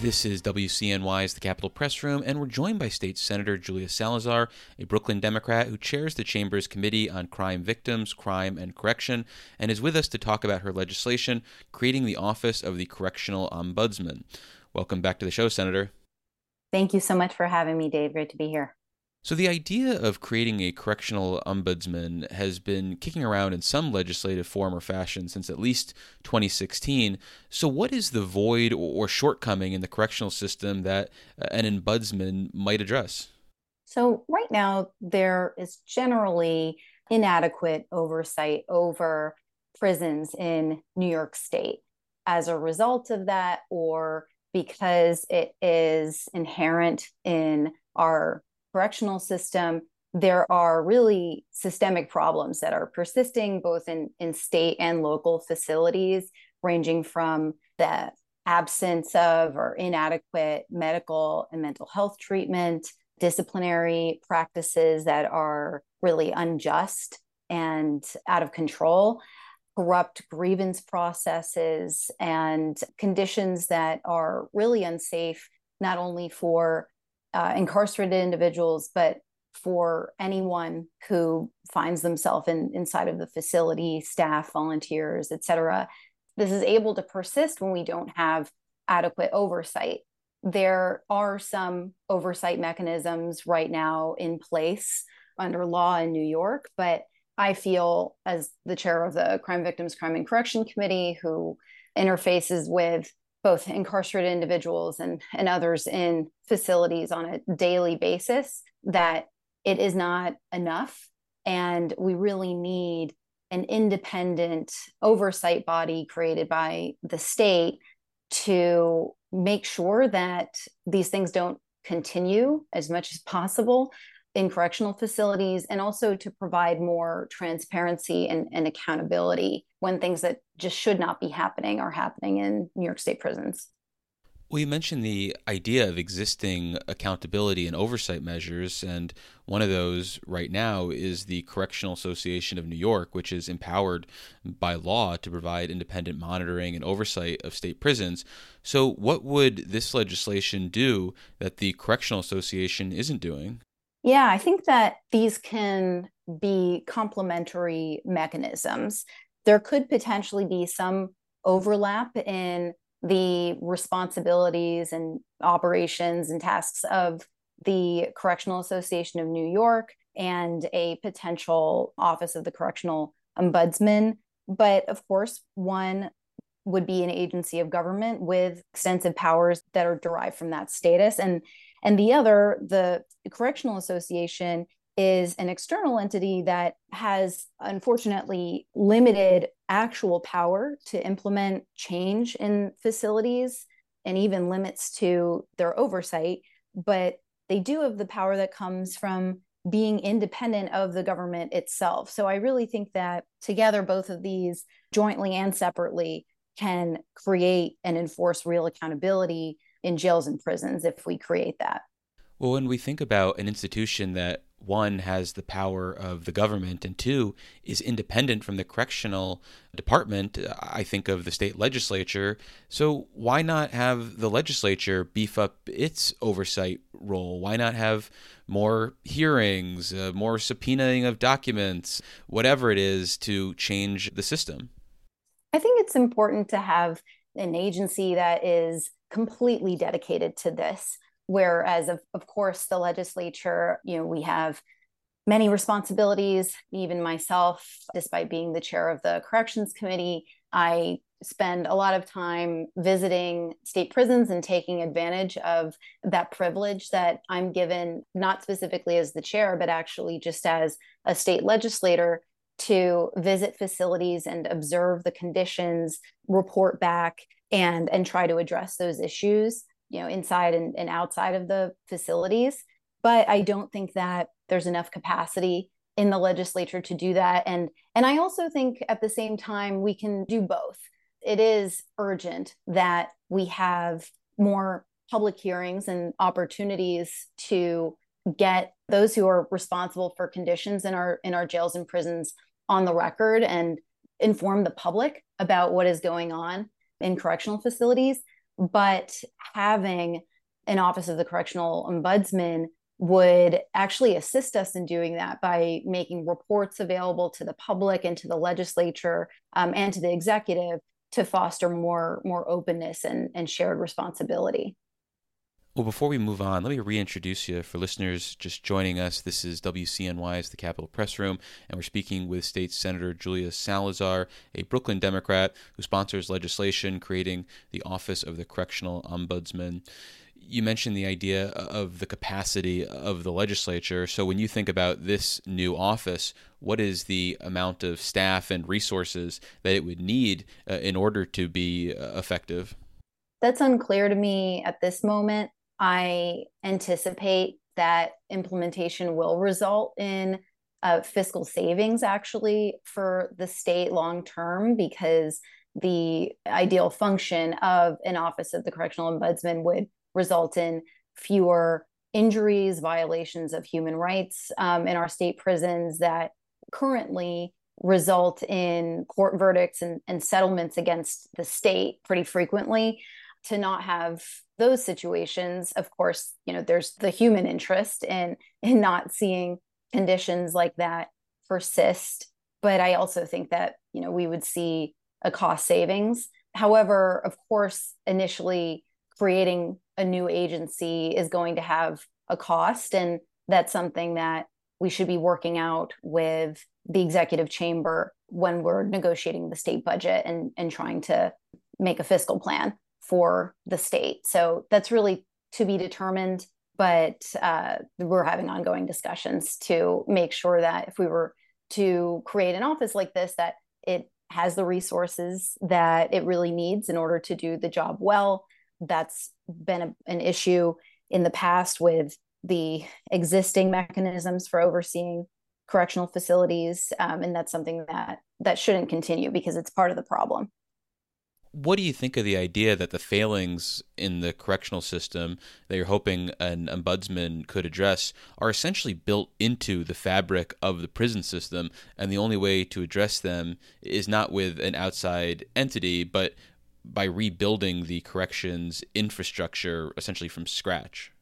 This is WCNY's The Capitol Press Room, and we're joined by State Senator Julia Salazar, a Brooklyn Democrat who chairs the Chamber's Committee on Crime Victims, Crime, and Correction, and is with us to talk about her legislation creating the Office of the Correctional Ombudsman. Welcome back to the show, Senator. Thank you so much for having me, Dave. Great to be here. So, the idea of creating a correctional ombudsman has been kicking around in some legislative form or fashion since at least 2016. So, what is the void or shortcoming in the correctional system that uh, an ombudsman might address? So, right now, there is generally inadequate oversight over prisons in New York State. As a result of that, or because it is inherent in our correctional system, there are really systemic problems that are persisting both in, in state and local facilities, ranging from the absence of or inadequate medical and mental health treatment, disciplinary practices that are really unjust and out of control, corrupt grievance processes, and conditions that are really unsafe, not only for uh, incarcerated individuals, but for anyone who finds themselves in, inside of the facility, staff, volunteers, et cetera. This is able to persist when we don't have adequate oversight. There are some oversight mechanisms right now in place under law in New York, but I feel, as the chair of the Crime Victims, Crime and Correction Committee, who interfaces with both incarcerated individuals and, and others in facilities on a daily basis that it is not enough. And we really need an independent oversight body created by the state to make sure that these things don't continue as much as possible in correctional facilities and also to provide more transparency and, and, accountability when things that just should not be happening are happening in New York State prisons. Well, you mentioned the idea of existing accountability and oversight measures, and one of those right now is the Correctional Association of New York, which is empowered by law to provide independent monitoring and oversight of state prisons. So, what would this legislation do that the Correctional Association isn't doing? Yeah, I think that these can be complementary mechanisms. There could potentially be some overlap in the responsibilities and operations and tasks of the Correctional Association of New York and a potential Office of the Correctional Ombudsman. But of course, one would be an agency of government with extensive powers that are derived from that status. And and the other, the Correctional Association, is an external entity that has unfortunately limited actual power to implement change in facilities and even limits to their oversight. But they do have the power that comes from being independent of the government itself. So I really think that together, both of these, jointly and separately, can create and enforce real accountability in jails and prisons if we create that. Well, when we think about an institution that one has the power of the government and two is independent from the correctional department, I think of the state legislature. So why not have the legislature beef up its oversight role? Why not have more hearings, uh, more subpoenaing of documents, whatever it is to change the system? I think it's important to have an agency that is completely dedicated to this whereas of, of course the legislature you know we have many responsibilities even myself despite being the chair of the corrections committee i spend a lot of time visiting state prisons and taking advantage of that privilege that i'm given not specifically as the chair but actually just as a state legislator to visit facilities and observe the conditions report back and and try to address those issues you know inside and, and outside of the facilities. But i don't think that there's enough capacity in the legislature to do that. And and i also think at the same time we can do both. It is urgent that we have more public hearings and opportunities to get those who are responsible for conditions in our in our jails and prisons on the record and inform the public about what is going on in correctional facilities but having an office of the correctional ombudsman would actually assist us in doing that by making reports available to the public and to the legislature um, and to the executive to foster more more openness and, and shared responsibility. Well, before we move on, let me reintroduce you for listeners just joining us. This is WCNY's The Capitol Press Room, and we're speaking with State Senator Julia Salazar, a Brooklyn Democrat who sponsors legislation creating the Office of the Correctional Ombudsman. You mentioned the idea of the capacity of the legislature. So, when you think about this new office, what is the amount of staff and resources that it would need uh, in order to be uh, effective? That's unclear to me at this moment. I anticipate that implementation will result in uh, fiscal savings actually for the state long term because the ideal function of an office of the correctional ombudsman would result in fewer injuries, violations of human rights um, in our state prisons that currently result in court verdicts and, and settlements against the state pretty frequently to not have those situations. Of course you know there's the human interest in in not seeing conditions like that persist but i also think that you know we would see a cost savings. However of course initially creating a new agency is going to have a cost and that's something that we should be working out with the executive chamber when we're negotiating the state budget and, and trying to make a fiscal plan for the state. So that's really to be determined. But uh, we're having ongoing discussions to make sure that if we were to create an office like this, that it has the resources that it really needs in order to do the job well. That's been a, an issue in the past with the existing mechanisms for overseeing correctional facilities, um, and that's something that that shouldn't continue because it's part of the problem. What do you think of the idea that the failings in the correctional system that you're hoping an ombudsman could address are essentially built into the fabric of the prison system, and the only way to address them is not with an outside entity, but by rebuilding the corrections infrastructure essentially from scratch?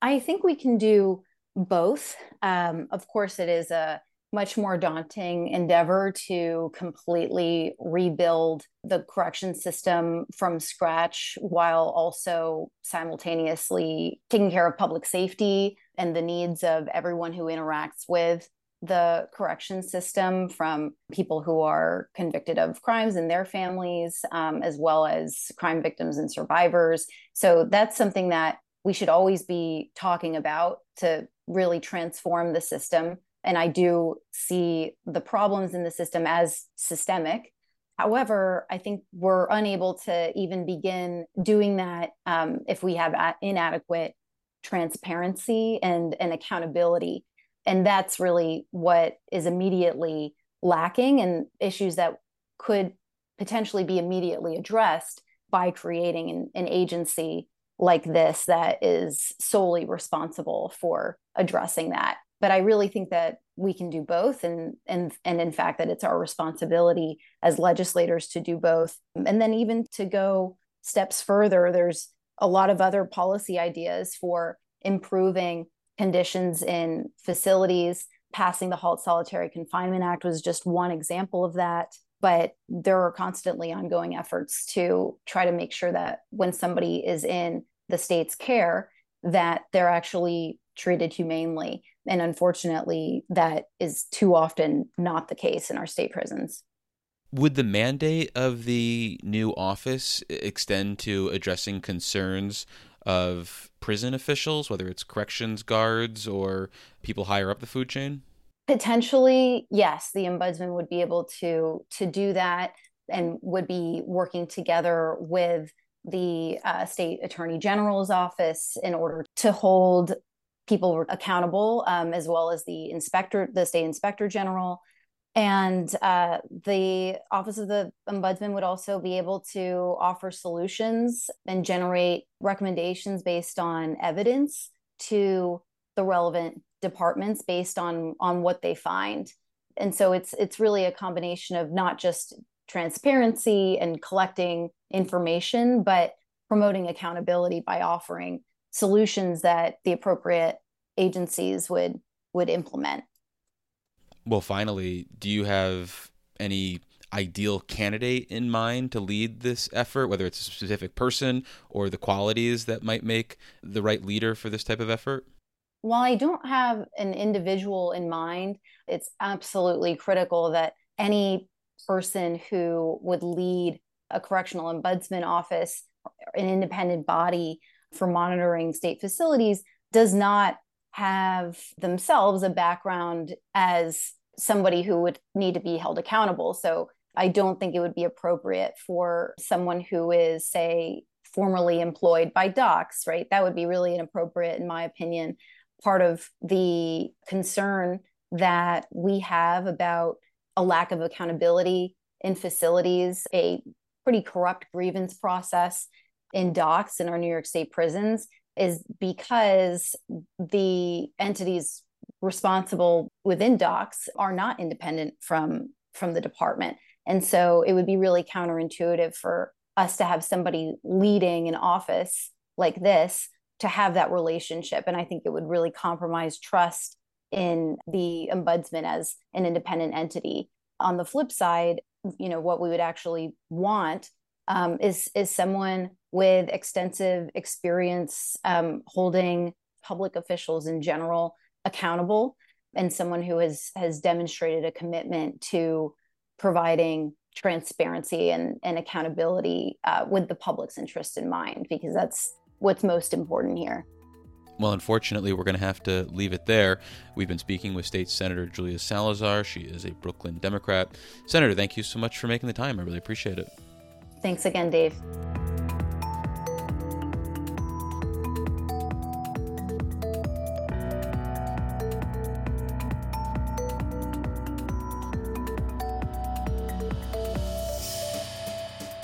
I think we can do both. Um, of course, it is a much more daunting endeavor to completely rebuild the correction system from scratch while also simultaneously taking care of public safety and the needs of everyone who interacts with the correction system from people who are convicted of crimes and their families, um, as well as crime victims and survivors. So that's something that we should always be talking about to really transform the system and I do see the problems in the system as systemic. However, I think we're unable to even begin doing that um, if we have inadequate transparency and, and accountability. And that's really what is immediately lacking and issues that could potentially be immediately addressed by creating an, an agency like this that is solely responsible for addressing that but I really think that we can do both and and and in fact that it's our responsibility as legislators to do both and then even to go steps further there's a lot of other policy ideas for improving conditions in facilities passing the halt solitary confinement act was just one example of that but there are constantly ongoing efforts to try to make sure that when somebody is in the state's care that they're actually treated humanely. And unfortunately, that is too often not the case in our state prisons. Would the mandate of the new office extend to addressing concerns of prison officials, whether it's corrections guards or people higher up the food chain? Potentially, yes, the ombudsman would be able to to do that and would be working together with the uh, state attorney general's office in order to hold people were accountable, um, as well as the inspector, the state inspector general. And uh, the Office of the Ombudsman would also be able to offer solutions and generate recommendations based on evidence to the relevant departments based on on what they find. And so it's it's really a combination of not just transparency and collecting information, but promoting accountability by offering solutions that the appropriate agencies would would implement. Well, finally, do you have any ideal candidate in mind to lead this effort, whether it's a specific person or the qualities that might make the right leader for this type of effort? While I don't have an individual in mind, it's absolutely critical that any person who would lead a correctional ombudsman office, an independent body for monitoring state facilities, does not have themselves a background as somebody who would need to be held accountable. So I don't think it would be appropriate for someone who is, say, formerly employed by DOCCS, right? That would be really inappropriate, in my opinion. Part of the concern that we have about a lack of accountability in facilities, a pretty corrupt grievance process in DOCCS in our New York State prisons is because the entities responsible within DOCCS are not independent from from the department. And so it would be really counterintuitive for us to have somebody leading an office like this to have that relationship. And i think it would really compromise trust in the ombudsman as an independent entity. On the flip side you know what we would actually want um, is is someone with extensive experience um, holding public officials in general accountable and someone who has has demonstrated a commitment to providing transparency and, and accountability uh, with the public's interest in mind because that's what's most important here well, unfortunately, we're going to have to leave it there. We've been speaking with State Senator Julia Salazar. She is a Brooklyn Democrat. Senator, thank you so much for making the time. I really appreciate it. Thanks again, Dave.